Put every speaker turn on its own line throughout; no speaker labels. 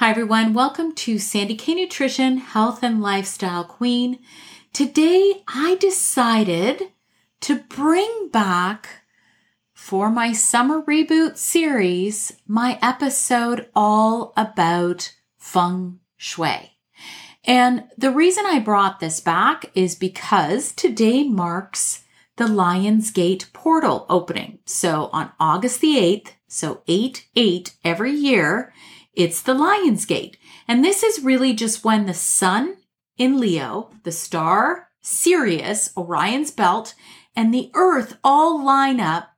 Hi, everyone. Welcome to Sandy K Nutrition, Health and Lifestyle Queen. Today, I decided to bring back for my summer reboot series my episode all about feng shui. And the reason I brought this back is because today marks the Lions Gate portal opening. So on August the 8th, so 8 8 every year, it's the Lion's Gate. And this is really just when the sun in Leo, the star Sirius, Orion's belt, and the earth all line up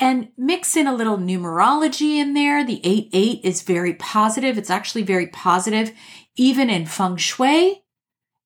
and mix in a little numerology in there. The 8 8 is very positive. It's actually very positive, even in feng shui.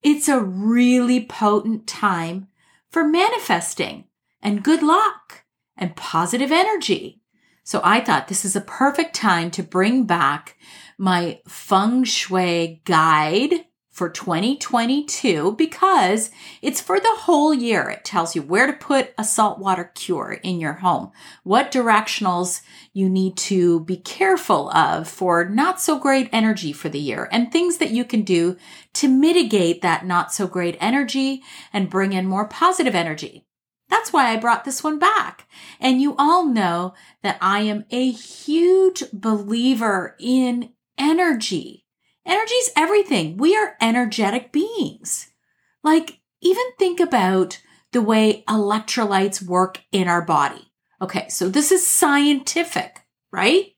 It's a really potent time for manifesting and good luck and positive energy. So I thought this is a perfect time to bring back my feng shui guide for 2022 because it's for the whole year. It tells you where to put a saltwater cure in your home, what directionals you need to be careful of for not so great energy for the year, and things that you can do to mitigate that not so great energy and bring in more positive energy. That's why I brought this one back. And you all know that I am a huge believer in energy. Energy is everything. We are energetic beings. Like, even think about the way electrolytes work in our body. Okay, so this is scientific, right?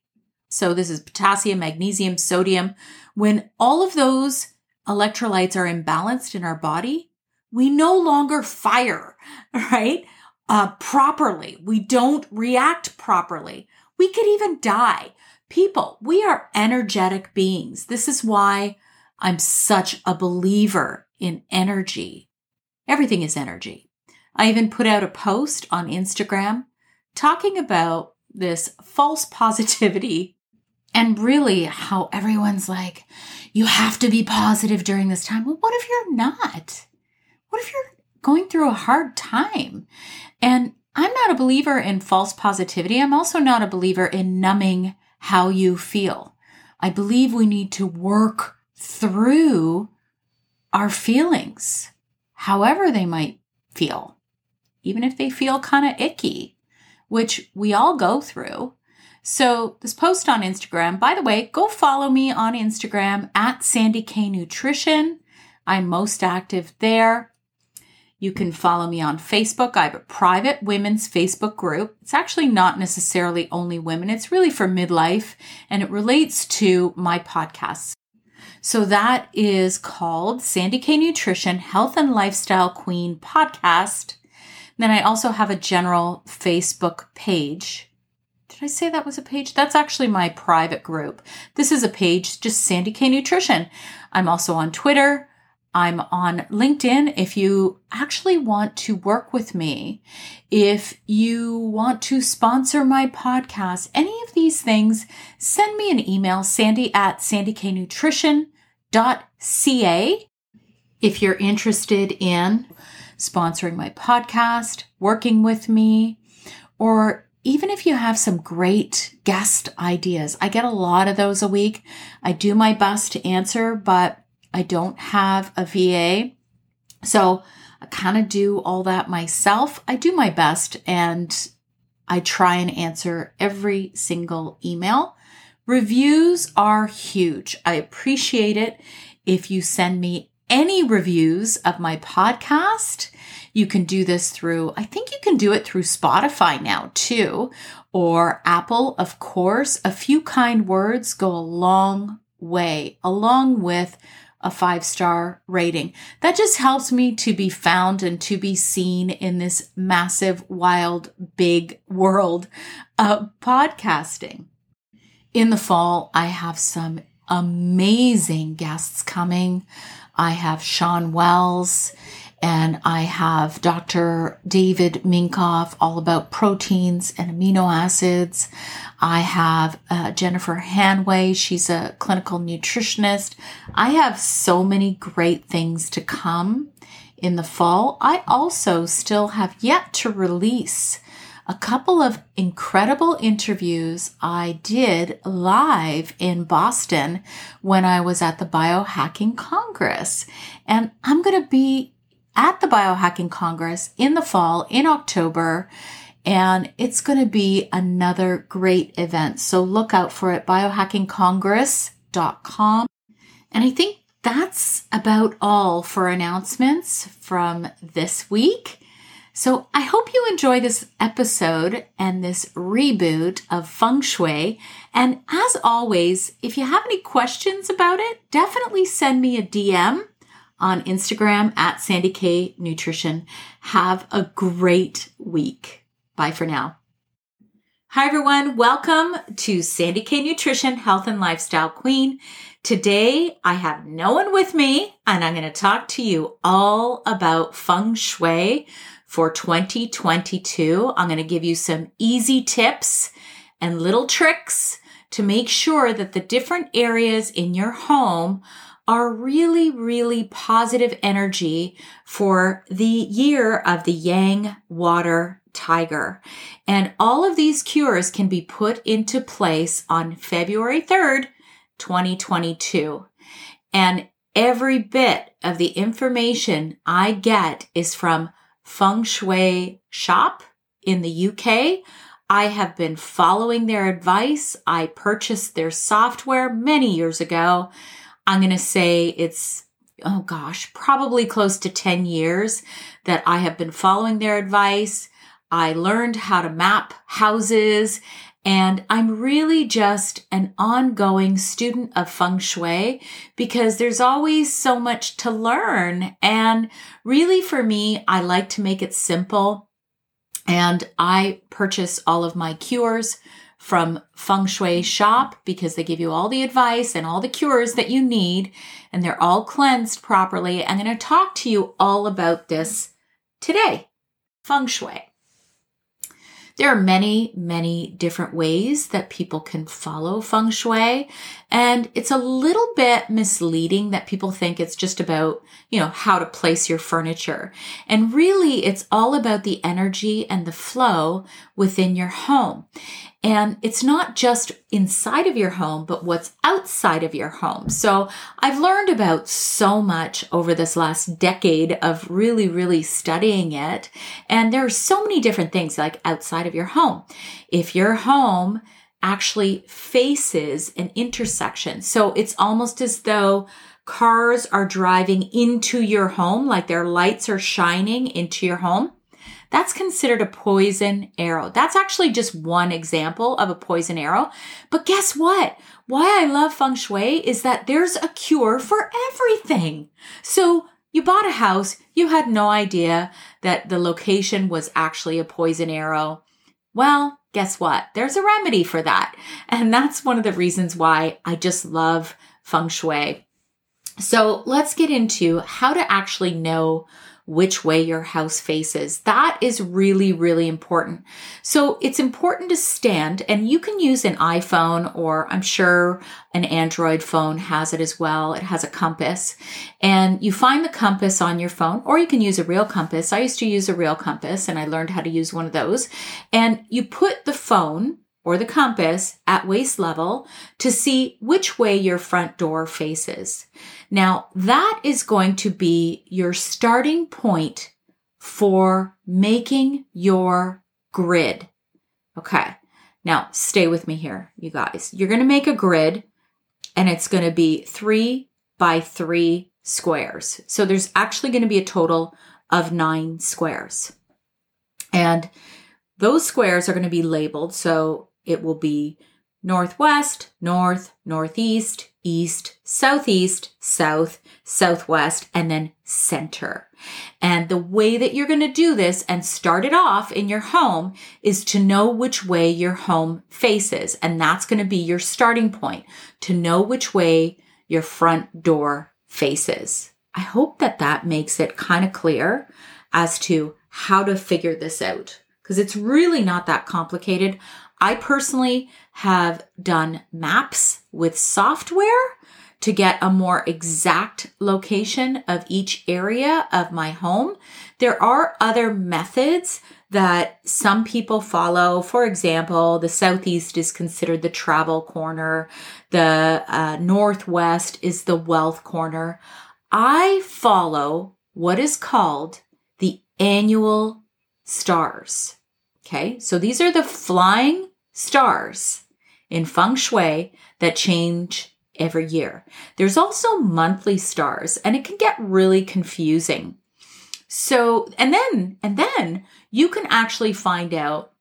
So this is potassium, magnesium, sodium. When all of those electrolytes are imbalanced in our body, we no longer fire, right? Uh, properly. We don't react properly. We could even die. People, we are energetic beings. This is why I'm such a believer in energy. Everything is energy. I even put out a post on Instagram talking about this false positivity and really how everyone's like, you have to be positive during this time. Well, what if you're not? What if you're going through a hard time? And I'm not a believer in false positivity. I'm also not a believer in numbing how you feel. I believe we need to work through our feelings, however they might feel, even if they feel kind of icky, which we all go through. So, this post on Instagram, by the way, go follow me on Instagram at Sandy K Nutrition. I'm most active there. You can follow me on Facebook. I have a private women's Facebook group. It's actually not necessarily only women, it's really for midlife and it relates to my podcasts. So that is called Sandy K Nutrition Health and Lifestyle Queen Podcast. Then I also have a general Facebook page. Did I say that was a page? That's actually my private group. This is a page, just Sandy K Nutrition. I'm also on Twitter. I'm on LinkedIn if you actually want to work with me, if you want to sponsor my podcast, any of these things, send me an email, sandy at sandyknutrition.ca. If you're interested in sponsoring my podcast, working with me, or even if you have some great guest ideas, I get a lot of those a week. I do my best to answer, but I don't have a VA. So I kind of do all that myself. I do my best and I try and answer every single email. Reviews are huge. I appreciate it if you send me any reviews of my podcast. You can do this through, I think you can do it through Spotify now too, or Apple, of course. A few kind words go a long way, along with a five star rating. That just helps me to be found and to be seen in this massive, wild, big world of podcasting. In the fall, I have some amazing guests coming. I have Shawn Wells and I have Dr. David Minkoff all about proteins and amino acids. I have uh, Jennifer Hanway. She's a clinical nutritionist. I have so many great things to come in the fall. I also still have yet to release a couple of incredible interviews I did live in Boston when I was at the Biohacking Congress. And I'm going to be at the Biohacking Congress in the fall in October. And it's going to be another great event. So look out for it, biohackingcongress.com. And I think that's about all for announcements from this week. So I hope you enjoy this episode and this reboot of Feng Shui. And as always, if you have any questions about it, definitely send me a DM on Instagram at Sandy K Nutrition. Have a great week. Bye for now. Hi everyone. Welcome to Sandy K Nutrition Health and Lifestyle Queen. Today I have no one with me and I'm going to talk to you all about feng shui for 2022. I'm going to give you some easy tips and little tricks to make sure that the different areas in your home are really, really positive energy for the year of the Yang water tiger. And all of these cures can be put into place on February 3rd, 2022. And every bit of the information I get is from Feng Shui Shop in the UK. I have been following their advice. I purchased their software many years ago I'm going to say it's, oh gosh, probably close to 10 years that I have been following their advice. I learned how to map houses and I'm really just an ongoing student of feng shui because there's always so much to learn. And really for me, I like to make it simple. And I purchase all of my cures from Feng Shui Shop because they give you all the advice and all the cures that you need and they're all cleansed properly. I'm going to talk to you all about this today. Feng Shui. There are many, many different ways that people can follow feng shui. And it's a little bit misleading that people think it's just about, you know, how to place your furniture. And really, it's all about the energy and the flow within your home. And it's not just inside of your home, but what's outside of your home. So I've learned about so much over this last decade of really, really studying it. And there are so many different things like outside of your home. If your home actually faces an intersection, so it's almost as though cars are driving into your home, like their lights are shining into your home that's considered a poison arrow. That's actually just one example of a poison arrow. But guess what? Why I love feng shui is that there's a cure for everything. So you bought a house, you had no idea that the location was actually a poison arrow. Well, guess what? There's a remedy for that. And that's one of the reasons why I just love feng shui. So let's get into how to actually know which way your house faces. That is really, really important. So it's important to stand and you can use an iPhone or I'm sure an Android phone has it as well. It has a compass and you find the compass on your phone or you can use a real compass. I used to use a real compass and I learned how to use one of those and you put the phone or the compass at waist level to see which way your front door faces. Now that is going to be your starting point for making your grid. Okay. Now stay with me here, you guys. You're going to make a grid and it's going to be three by three squares. So there's actually going to be a total of nine squares. And those squares are going to be labeled. So it will be northwest, north, northeast, east, southeast, south, southwest, and then center. And the way that you're going to do this and start it off in your home is to know which way your home faces. And that's going to be your starting point to know which way your front door faces. I hope that that makes it kind of clear as to how to figure this out because it's really not that complicated. I personally have done maps with software to get a more exact location of each area of my home. There are other methods that some people follow. For example, the Southeast is considered the travel corner. The uh, Northwest is the wealth corner. I follow what is called the annual stars. Okay. So these are the flying stars in feng shui that change every year. There's also monthly stars and it can get really confusing. So, and then, and then you can actually find out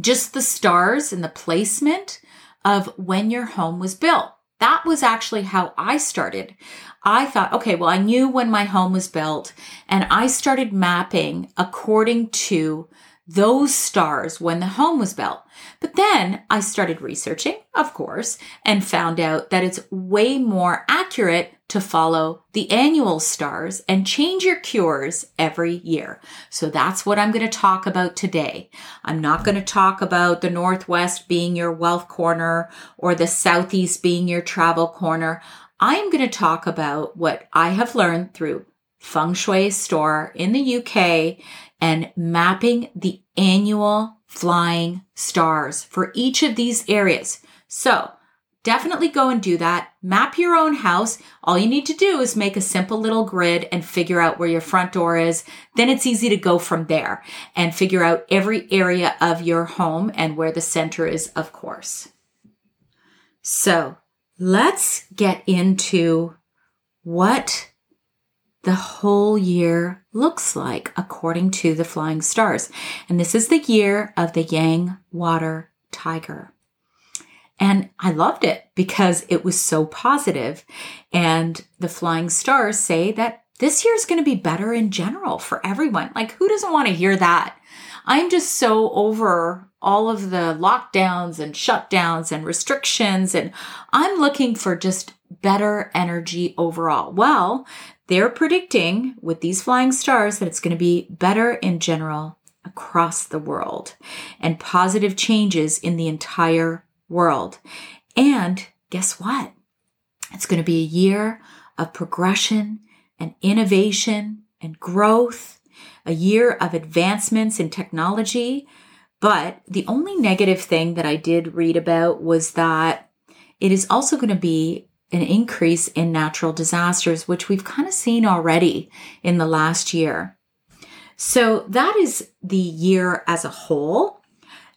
just the stars and the placement of when your home was built. That was actually how I started. I thought, okay, well, I knew when my home was built and I started mapping according to those stars when the home was built. But then I started researching, of course, and found out that it's way more accurate to follow the annual stars and change your cures every year. So that's what I'm going to talk about today. I'm not going to talk about the Northwest being your wealth corner or the Southeast being your travel corner. I'm going to talk about what I have learned through Feng Shui store in the UK and mapping the annual flying stars for each of these areas. So definitely go and do that. Map your own house. All you need to do is make a simple little grid and figure out where your front door is. Then it's easy to go from there and figure out every area of your home and where the center is, of course. So let's get into what the whole year looks like according to the flying stars. And this is the year of the Yang water tiger. And I loved it because it was so positive. And the flying stars say that this year is going to be better in general for everyone. Like, who doesn't want to hear that? I'm just so over all of the lockdowns and shutdowns and restrictions. And I'm looking for just better energy overall. Well, they're predicting with these flying stars that it's going to be better in general across the world and positive changes in the entire world. And guess what? It's going to be a year of progression and innovation and growth, a year of advancements in technology. But the only negative thing that I did read about was that it is also going to be an increase in natural disasters, which we've kind of seen already in the last year. So that is the year as a whole.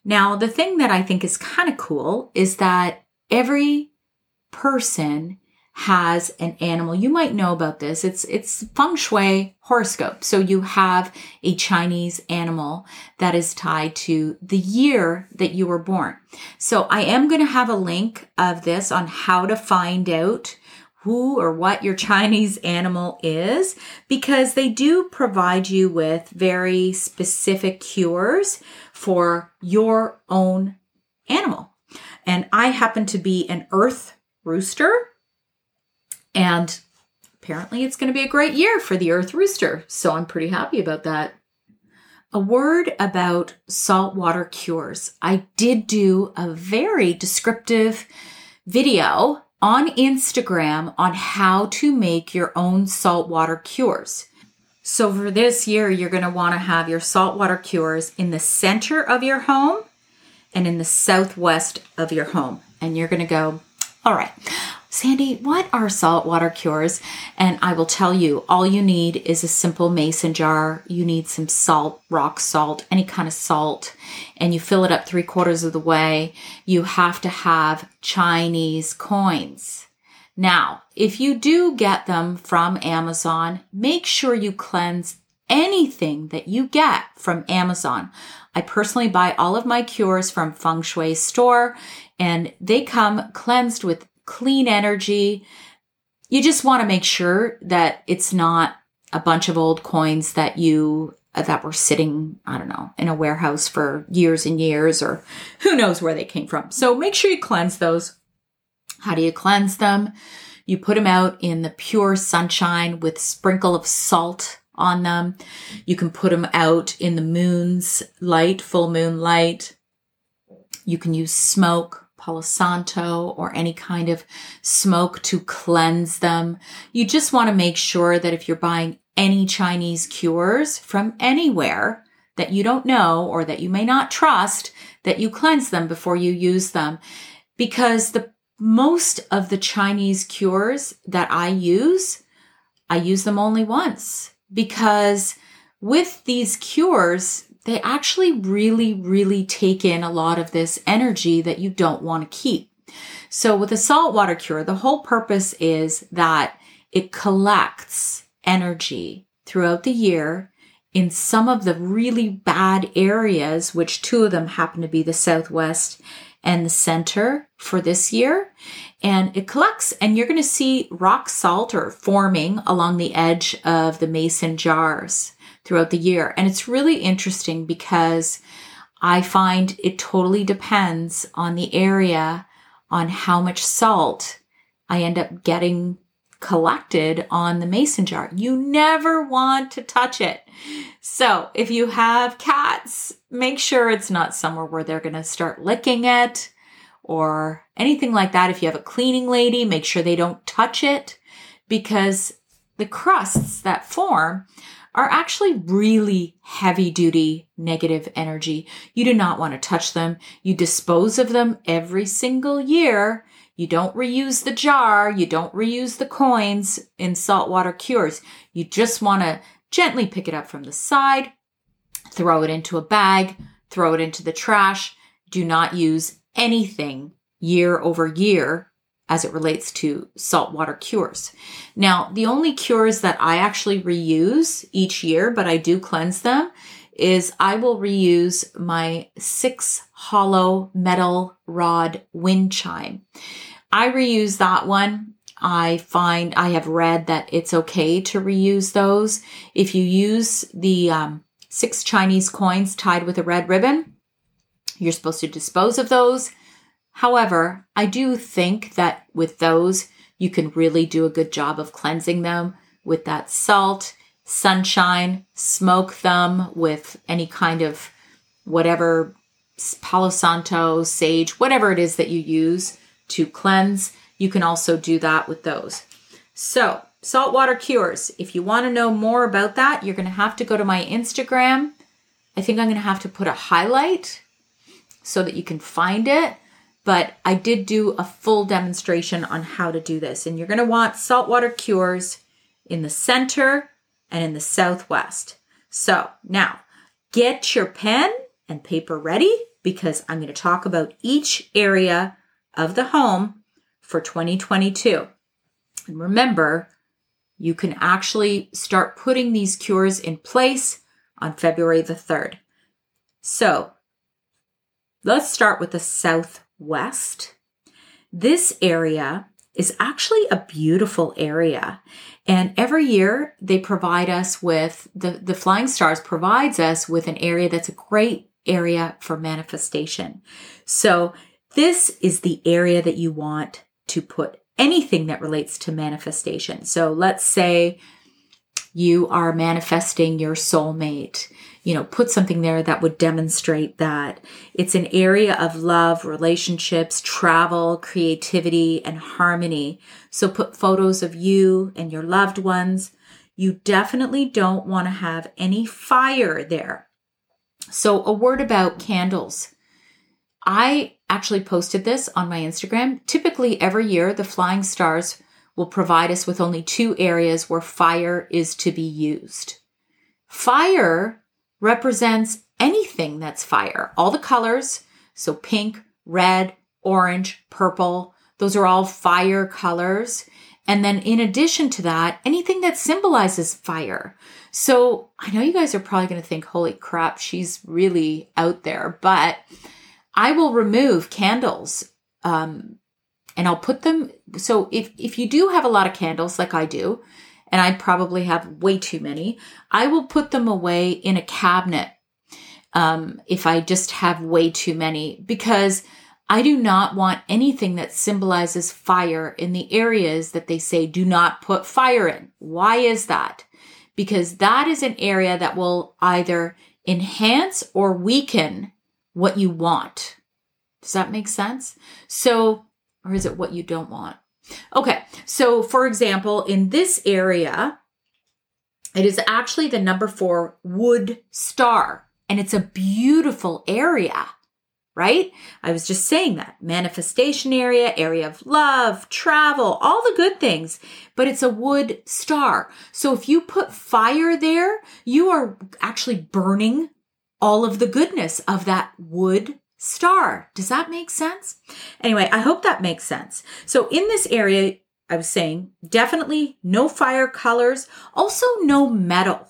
Now, the thing that I think is kind of cool is that every person has an animal. You might know about this. It's, it's feng shui horoscope. So you have a Chinese animal that is tied to the year that you were born. So I am going to have a link of this on how to find out who or what your Chinese animal is because they do provide you with very specific cures for your own animal. And I happen to be an earth rooster and apparently it's going to be a great year for the Earth Rooster. So I'm pretty happy about that. A word about saltwater cures. I did do a very descriptive video on Instagram on how to make your own saltwater cures. So for this year, you're going to want to have your saltwater cures in the center of your home and in the southwest of your home. And you're going to go, all right, Sandy, what are saltwater cures? And I will tell you, all you need is a simple mason jar. You need some salt, rock salt, any kind of salt, and you fill it up three quarters of the way. You have to have Chinese coins. Now, if you do get them from Amazon, make sure you cleanse anything that you get from Amazon. I personally buy all of my cures from Feng Shui store and they come cleansed with clean energy. You just want to make sure that it's not a bunch of old coins that you uh, that were sitting, I don't know, in a warehouse for years and years or who knows where they came from. So make sure you cleanse those. How do you cleanse them? You put them out in the pure sunshine with sprinkle of salt on them. You can put them out in the moon's light, full moon light. You can use smoke, Palo Santo, or any kind of smoke to cleanse them. You just want to make sure that if you're buying any Chinese cures from anywhere that you don't know or that you may not trust, that you cleanse them before you use them. Because the most of the Chinese cures that I use, I use them only once because with these cures, they actually really, really take in a lot of this energy that you don't want to keep. So with a saltwater cure, the whole purpose is that it collects energy throughout the year in some of the really bad areas, which two of them happen to be the Southwest and the center for this year. And it collects, and you're going to see rock salt or forming along the edge of the mason jars throughout the year. And it's really interesting because I find it totally depends on the area on how much salt I end up getting collected on the mason jar. You never want to touch it. So if you have cats, make sure it's not somewhere where they're going to start licking it or anything like that. If you have a cleaning lady, make sure they don't touch it because the crusts that form are actually really heavy duty negative energy. You do not want to touch them. You dispose of them every single year you don't reuse the jar. You don't reuse the coins in saltwater cures. You just want to gently pick it up from the side, throw it into a bag, throw it into the trash. Do not use anything year over year as it relates to saltwater cures. Now, the only cures that I actually reuse each year, but I do cleanse them, is I will reuse my six hollow metal rod wind chime. I reuse that one. I find I have read that it's okay to reuse those. If you use the um, six Chinese coins tied with a red ribbon, you're supposed to dispose of those. However, I do think that with those, you can really do a good job of cleansing them with that salt sunshine, smoke them with any kind of whatever Palo Santo, sage, whatever it is that you use to cleanse. You can also do that with those. So, saltwater cures. If you want to know more about that, you're going to have to go to my Instagram. I think I'm going to have to put a highlight so that you can find it. But I did do a full demonstration on how to do this. And you're going to want saltwater cures in the center and in the southwest. So now get your pen and paper ready because I'm going to talk about each area of the home for 2022. And remember, you can actually start putting these cures in place on February the 3rd. So let's start with the southwest. This area is actually a beautiful area. And every year they provide us with the, the Flying Stars provides us with an area that's a great area for manifestation. So this is the area that you want to put anything that relates to manifestation. So let's say you are manifesting your soulmate you know, put something there that would demonstrate that. It's an area of love, relationships, travel, creativity, and harmony. So put photos of you and your loved ones. You definitely don't want to have any fire there. So, a word about candles. I actually posted this on my Instagram. Typically, every year, the Flying Stars will provide us with only two areas where fire is to be used. Fire represents anything that's fire. All the colors, so pink, red, orange, purple, those are all fire colors. And then in addition to that, anything that symbolizes fire. So I know you guys are probably going to think, holy crap, she's really out there, but I will remove candles um, and I'll put them. So if, if you do have a lot of candles like I do, and I probably have way too many, I will put them away in a cabinet. Um, if I just have way too many, because I do not want anything that symbolizes fire in the areas that they say do not put fire in. Why is that? Because that is an area that will either enhance or weaken what you want. Does that make sense? So, or is it what you don't want? Okay, so for example, in this area, it is actually the number four wood star, and it's a beautiful area right? I was just saying that manifestation area, area of love, travel, all the good things, but it's a wood star. So if you put fire there, you are actually burning all of the goodness of that wood star. Does that make sense? Anyway, I hope that makes sense. So in this area, I was saying definitely no fire colors, also no metal.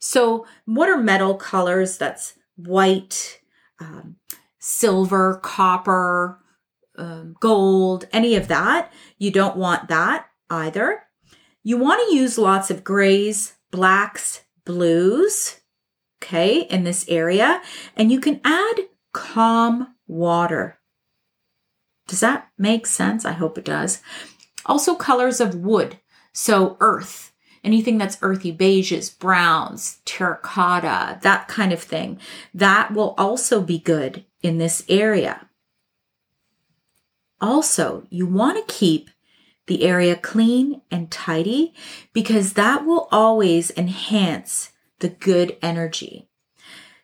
So what are metal colors? That's white, um, silver, copper, um, gold, any of that. You don't want that either. You want to use lots of grays, blacks, blues, okay, in this area. And you can add calm water. Does that make sense? I hope it does. Also, colors of wood. So, earth, anything that's earthy, beiges, browns, terracotta, that kind of thing. That will also be good in this area. Also, you want to keep the area clean and tidy because that will always enhance the good energy.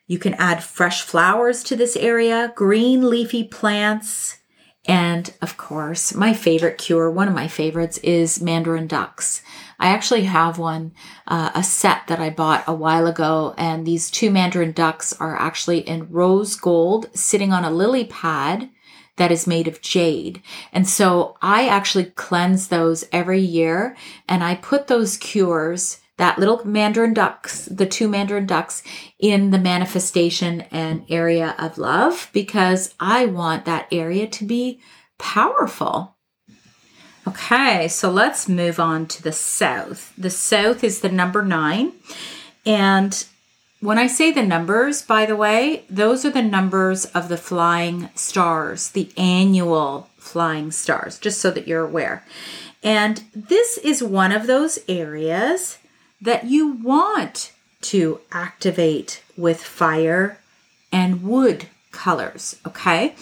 You can add fresh flowers to this area, green leafy plants, and of course, my favorite cure, one of my favorites is mandarin ducks. I actually have one, uh, a set that I bought a while ago, and these two mandarin ducks are actually in rose gold sitting on a lily pad that is made of jade. And so I actually cleanse those every year and I put those cures that little mandarin ducks, the two mandarin ducks in the manifestation and area of love because I want that area to be powerful. Okay, so let's move on to the south. The south is the number nine. And when I say the numbers, by the way, those are the numbers of the flying stars, the annual flying stars, just so that you're aware. And this is one of those areas that you want to activate with fire and wood colors. Okay,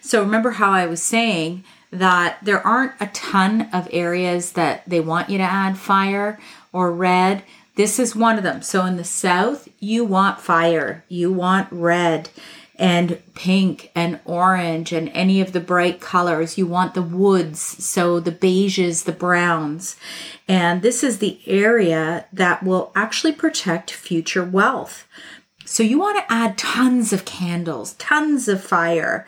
so remember how I was saying that there aren't a ton of areas that they want you to add fire or red. This is one of them. So in the south, you want fire, you want red and pink and orange and any of the bright colors. You want the woods, so the beiges, the browns. And this is the area that will actually protect future wealth. So you want to add tons of candles, tons of fire.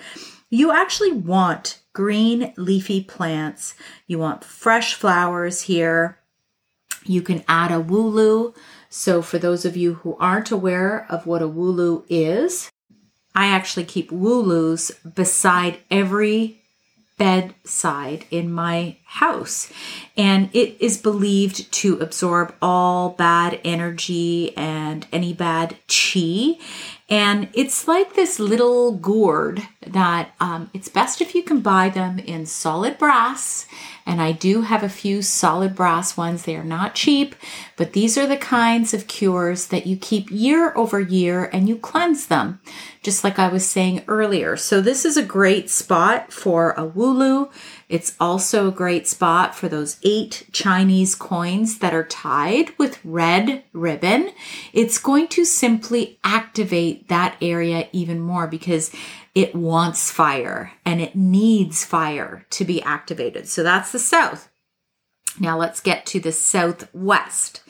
You actually want green leafy plants. You want fresh flowers here. You can add a wu lou. So, for those of you who aren't aware of what a wu lou is, I actually keep wu lous beside every bedside in my house. And it is believed to absorb all bad energy and any bad chi. And it's like this little gourd that um, it's best if you can buy them in solid brass. And I do have a few solid brass ones. They are not cheap, but these are the kinds of cures that you keep year over year and you cleanse them, just like I was saying earlier. So this is a great spot for a wu lou it's also a great spot for those eight Chinese coins that are tied with red ribbon. It's going to simply activate that area even more because it wants fire and it needs fire to be activated. So that's the south. Now let's get to the southwest.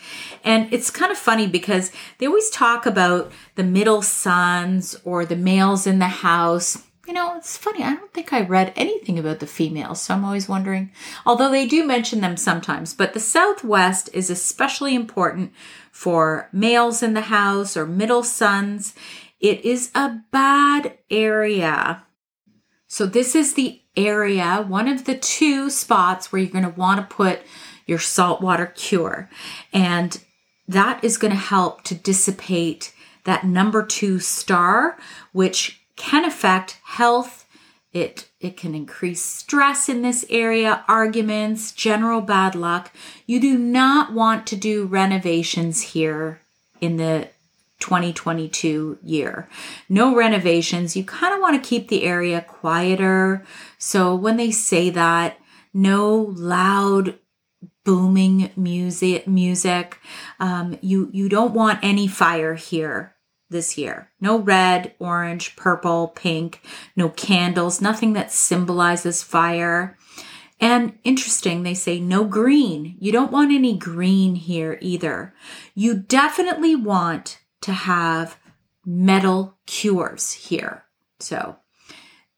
And it's kind of funny because they always talk about the middle sons or the males in the house you know, it's funny. I don't think I read anything about the females, so I'm always wondering. Although they do mention them sometimes, but the Southwest is especially important for males in the house or middle sons. It is a bad area. So this is the area, one of the two spots where you're going to want to put your saltwater cure. And that is going to help to dissipate that number two star, which can affect health. It, it can increase stress in this area, arguments, general bad luck. You do not want to do renovations here in the 2022 year. No renovations. You kind of want to keep the area quieter. So when they say that, no loud booming music music um, you you don't want any fire here this year. No red orange purple pink no candles nothing that symbolizes fire. And interesting they say no green. You don't want any green here either. You definitely want to have metal cures here. So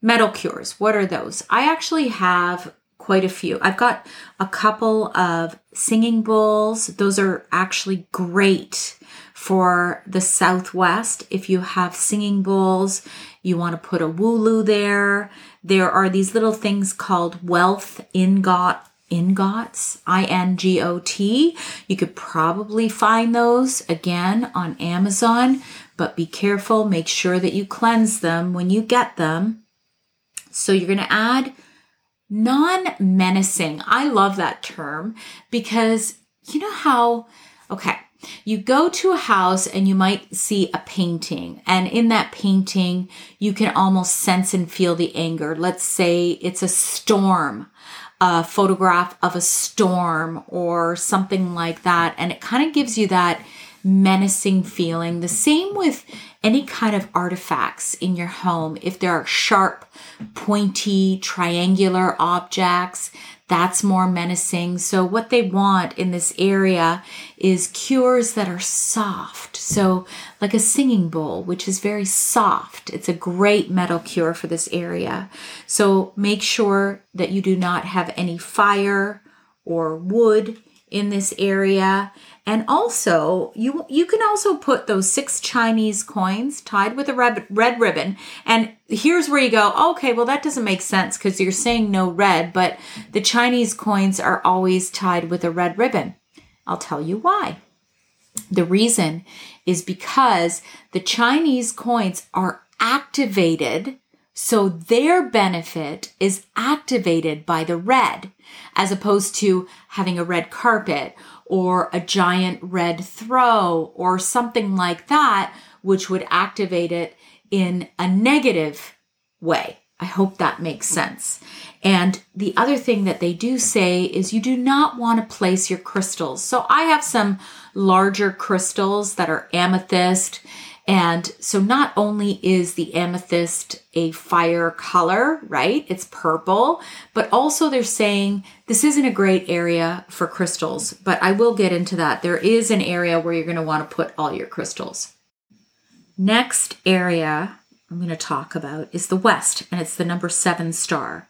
metal cures what are those? I actually have quite a few. I've got a couple of singing bowls. Those are actually great for the Southwest. If you have singing bowls, you want to put a wu lou there. There are these little things called wealth ingot ingots, I N G O T. You could probably find those again on Amazon, but be careful. Make sure that you cleanse them when you get them. So you're going to add non menacing. I love that term because you know how, okay, you go to a house and you might see a painting, and in that painting, you can almost sense and feel the anger. Let's say it's a storm, a photograph of a storm or something like that, and it kind of gives you that menacing feeling. The same with any kind of artifacts in your home. If there are sharp, pointy, triangular objects, that's more menacing. So, what they want in this area is cures that are soft. So, like a singing bowl, which is very soft. It's a great metal cure for this area. So, make sure that you do not have any fire or wood in this area and also, you you can also put those six Chinese coins tied with a red, red ribbon. And here's where you go, okay, well that doesn't make sense because you're saying no red, but the Chinese coins are always tied with a red ribbon. I'll tell you why. The reason is because the Chinese coins are activated so their benefit is activated by the red, as opposed to having a red carpet or a giant red throw or something like that, which would activate it in a negative way. I hope that makes sense. And the other thing that they do say is you do not want to place your crystals. So I have some larger crystals that are amethyst and so not only is the amethyst a fire color, right? It's purple, but also they're saying this isn't a great area for crystals, but I will get into that. There is an area where you're going to want to put all your crystals. Next area I'm going to talk about is the West, and it's the number seven star.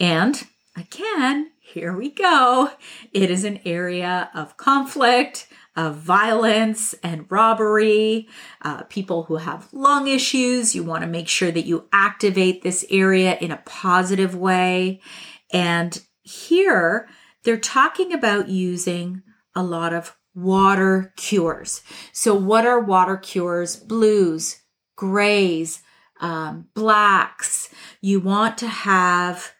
And again, here we go. It is an area of conflict, of violence and robbery, uh, people who have lung issues. You want to make sure that you activate this area in a positive way. And here they're talking about using a lot of water cures. So, what are water cures? Blues, grays, um, blacks. You want to have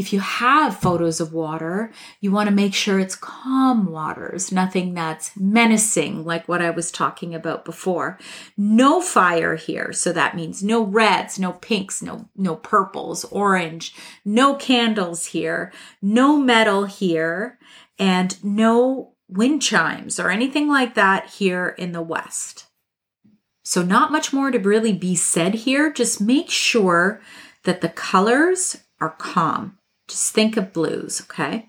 if you have photos of water, you want to make sure it's calm waters, nothing that's menacing, like what I was talking about before. No fire here, so that means no reds, no pinks, no no purples, orange, no candles here, no metal here, and no wind chimes or anything like that here in the west. So not much more to really be said here, just make sure that the colors are calm. Just think of blues, okay?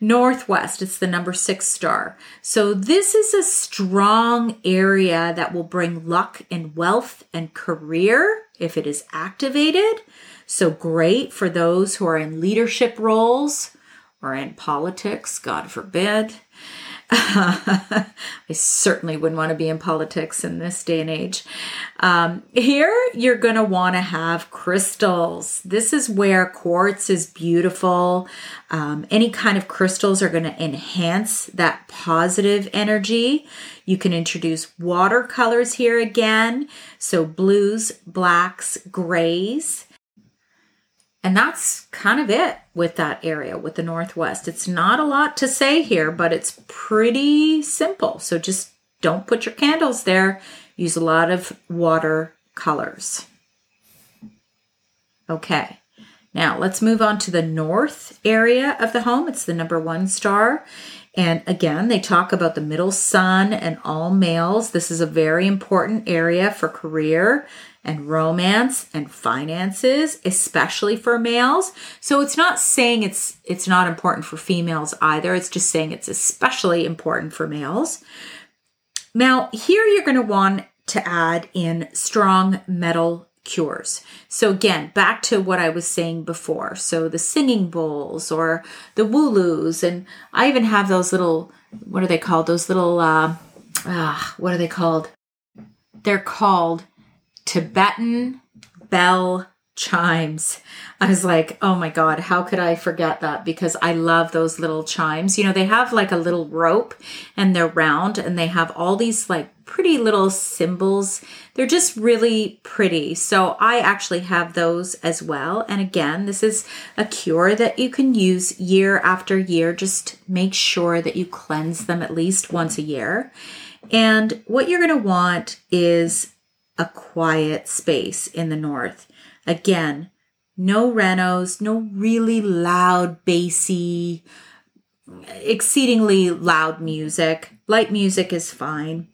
Northwest, it's the number six star. So this is a strong area that will bring luck and wealth and career if it is activated. So great for those who are in leadership roles or in politics, God forbid. I certainly wouldn't want to be in politics in this day and age. Um, here, you're going to want to have crystals. This is where quartz is beautiful. Um, any kind of crystals are going to enhance that positive energy. You can introduce watercolors here again. So, blues, blacks, grays. And that's kind of it with that area, with the Northwest. It's not a lot to say here, but it's pretty simple. So just don't put your candles there. Use a lot of water colors. Okay, now let's move on to the north area of the home. It's the number one star. And again, they talk about the middle son and all males. This is a very important area for career and romance and finances, especially for males. So it's not saying it's it's not important for females either. It's just saying it's especially important for males. Now, here you're going to want to add in strong metal cures. So again, back to what I was saying before. So the singing bowls or the wu lous, and I even have those little what are they called? Those little uh, ah, what are they called? They're called Tibetan bell chimes. I was like, oh my God, how could I forget that? Because I love those little chimes. You know, they have like a little rope and they're round and they have all these like pretty little symbols. They're just really pretty. So I actually have those as well. And again, this is a cure that you can use year after year. Just make sure that you cleanse them at least once a year. And what you're going to want is a quiet space in the north. Again, no renos, no really loud, bassy, exceedingly loud music. Light music is fine.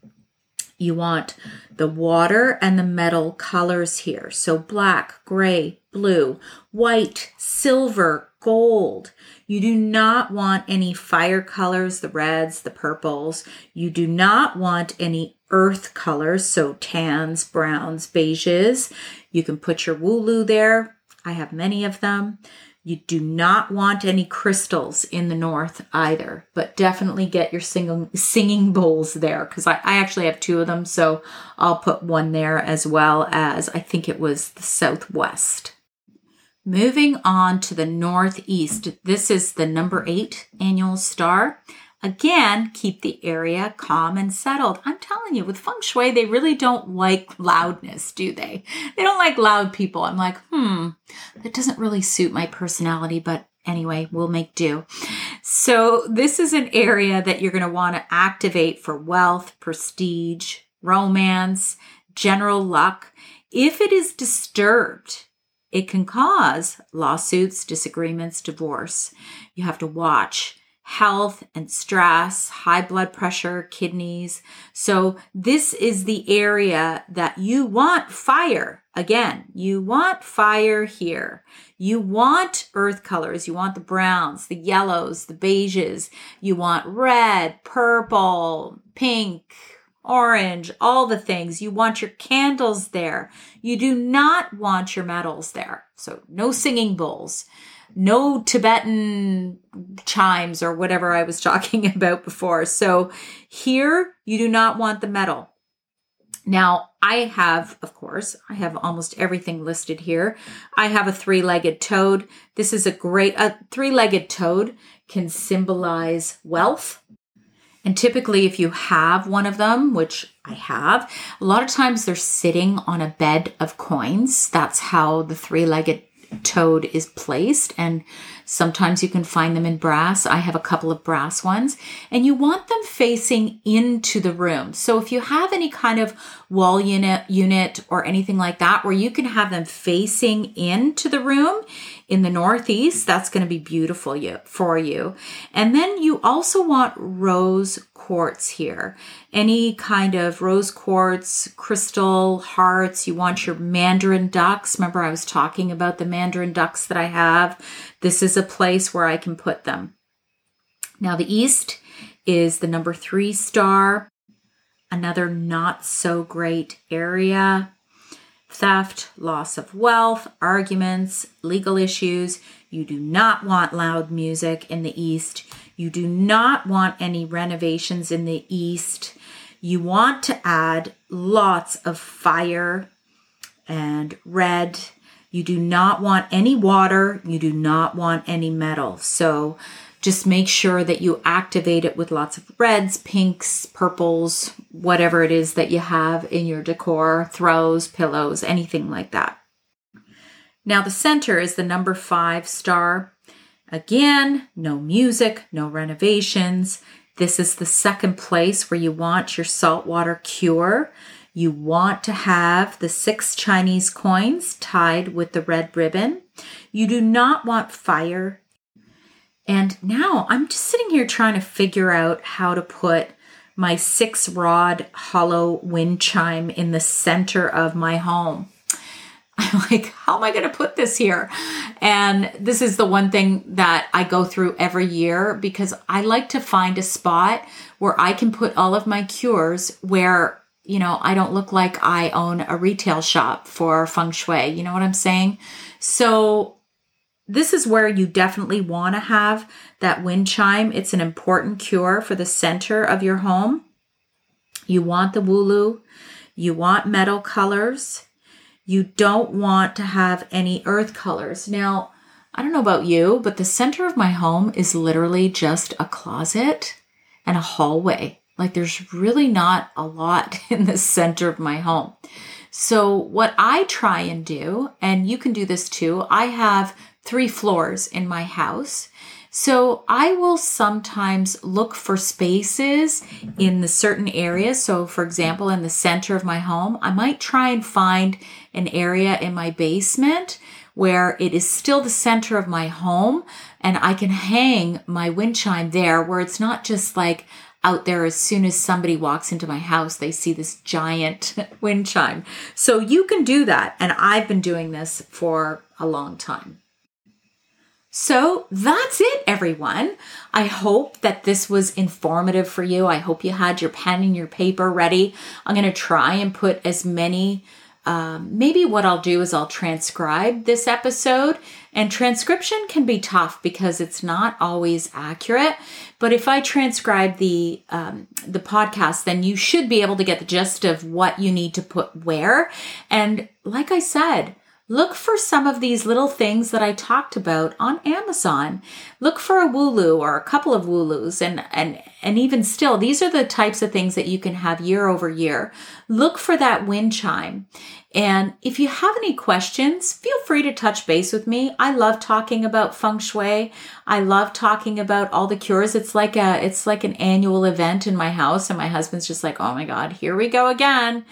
You want the water and the metal colors here. So black, gray, blue, white, silver, gold. You do not want any fire colors, the reds, the purples. You do not want any earth colors, so tans, browns, beiges. You can put your wu lou there. I have many of them. You do not want any crystals in the north either, but definitely get your singing, singing bowls there because I, I actually have two of them. So I'll put one there as well as I think it was the southwest. Moving on to the northeast, this is the number eight annual star. Again, keep the area calm and settled. I'm telling you, with feng shui, they really don't like loudness, do they? They don't like loud people. I'm like, hmm, that doesn't really suit my personality, but anyway, we'll make do. So, this is an area that you're going to want to activate for wealth, prestige, romance, general luck. If it is disturbed, it can cause lawsuits, disagreements, divorce. You have to watch health and stress, high blood pressure, kidneys. So this is the area that you want fire. Again, you want fire here. You want earth colors. You want the browns, the yellows, the beiges. You want red, purple, pink, orange, all the things. You want your candles there. You do not want your metals there. So no singing bowls no Tibetan chimes or whatever I was talking about before. So here you do not want the metal. Now, I have, of course, I have almost everything listed here. I have a three legged toad. This is a great, a three legged toad can symbolize wealth. And typically, if you have one of them, which I have, a lot of times they're sitting on a bed of coins. That's how the three legged toad is placed and sometimes you can find them in brass. I have a couple of brass ones and you want them facing into the room. So if you have any kind of wall unit unit or anything like that where you can have them facing into the room in the northeast, that's going to be beautiful for you. And then you also want rose quartz here. Any kind of rose quartz, crystal, hearts. You want your mandarin ducks. Remember I was talking about the mandarin ducks that I have. This is a place where I can put them. Now the east is the number three star another not so great area. Theft, loss of wealth, arguments, legal issues. You do not want loud music in the East. You do not want any renovations in the east. You want to add lots of fire and red. You do not want any water. You do not want any metal. So just make sure that you activate it with lots of reds, pinks, purples, whatever it is that you have in your decor, throws, pillows, anything like that. Now, the center is the number five star. Again, no music, no renovations. This is the second place where you want your saltwater cure. You want to have the six Chinese coins tied with the red ribbon. You do not want fire. And now I'm just sitting here trying to figure out how to put my six rod hollow wind chime in the center of my home. I'm like, how am I going to put this here? And this is the one thing that I go through every year because I like to find a spot where I can put all of my cures where you know, I don't look like I own a retail shop for feng shui. You know what I'm saying? So, this is where you definitely want to have that wind chime. It's an important cure for the center of your home. You want the wu lou, you want metal colors, you don't want to have any earth colors. Now, I don't know about you, but the center of my home is literally just a closet and a hallway. Like there's really not a lot in the center of my home. So what I try and do, and you can do this too, I have three floors in my house. So I will sometimes look for spaces in the certain areas. So for example, in the center of my home, I might try and find an area in my basement where it is still the center of my home and I can hang my wind chime there where it's not just like out there as soon as somebody walks into my house, they see this giant wind chime. So you can do that. And I've been doing this for a long time. So that's it, everyone. I hope that this was informative for you. I hope you had your pen and your paper ready. I'm going to try and put as many um, maybe what I'll do is I'll transcribe this episode. And transcription can be tough because it's not always accurate. But if I transcribe the um, the podcast, then you should be able to get the gist of what you need to put where. And like I said, Look for some of these little things that I talked about on Amazon. Look for a Wu lou or a couple of Wu lous and and and even still these are the types of things that you can have year over year. Look for that wind chime. And if you have any questions, feel free to touch base with me. I love talking about feng shui. I love talking about all the cures. It's like a it's like an annual event in my house and my husband's just like, "Oh my god, here we go again."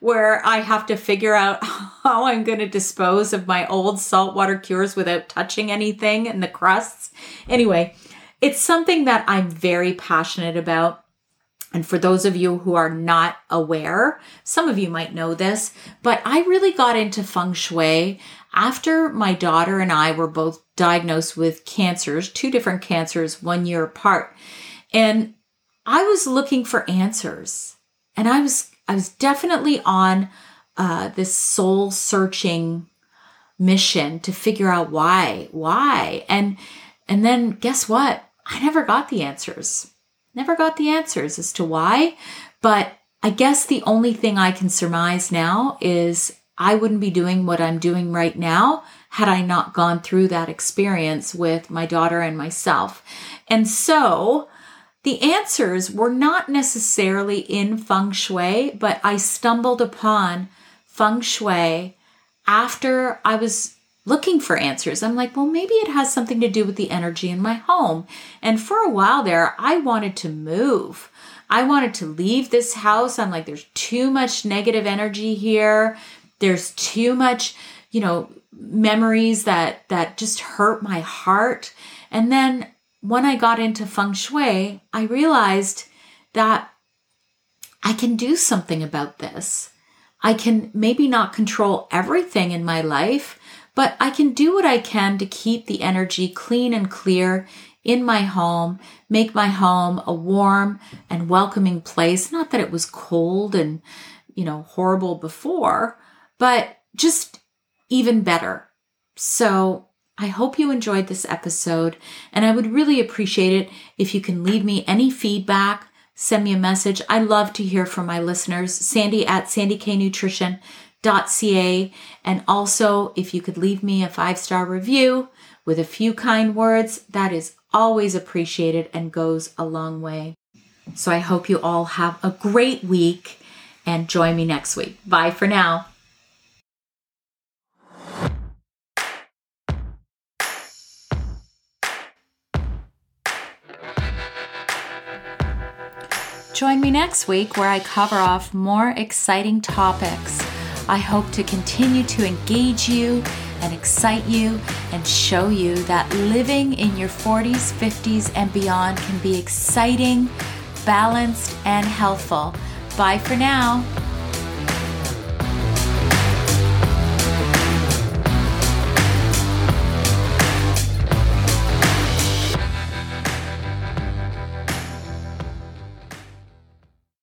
where I have to figure out how I'm going to dispose of my old saltwater cures without touching anything and the crusts. Anyway, it's something that I'm very passionate about. And for those of you who are not aware, some of you might know this, but I really got into feng shui after my daughter and I were both diagnosed with cancers, two different cancers, one year apart. And I was looking for answers. And I was I was definitely on uh, this soul searching mission to figure out why, why, and and then guess what? I never got the answers. Never got the answers as to why. But I guess the only thing I can surmise now is I wouldn't be doing what I'm doing right now had I not gone through that experience with my daughter and myself. And so the answers were not necessarily in feng shui, but I stumbled upon feng shui after I was looking for answers. I'm like, well, maybe it has something to do with the energy in my home. And for a while there, I wanted to move. I wanted to leave this house. I'm like, there's too much negative energy here. There's too much, you know, memories that that just hurt my heart. And then when I got into feng shui, I realized that I can do something about this. I can maybe not control everything in my life, but I can do what I can to keep the energy clean and clear in my home, make my home a warm and welcoming place. Not that it was cold and, you know, horrible before, but just even better. So I hope you enjoyed this episode, and I would really appreciate it if you can leave me any feedback, send me a message. I love to hear from my listeners. Sandy at sandyknutrition.ca. And also, if you could leave me a five star review with a few kind words, that is always appreciated and goes a long way. So I hope you all have a great week and join me next week. Bye for now. Join me next week where I cover off more exciting topics. I hope to continue to engage you and excite you and show you that living in your 40s, 50s, and beyond can be exciting, balanced, and healthful. Bye for now.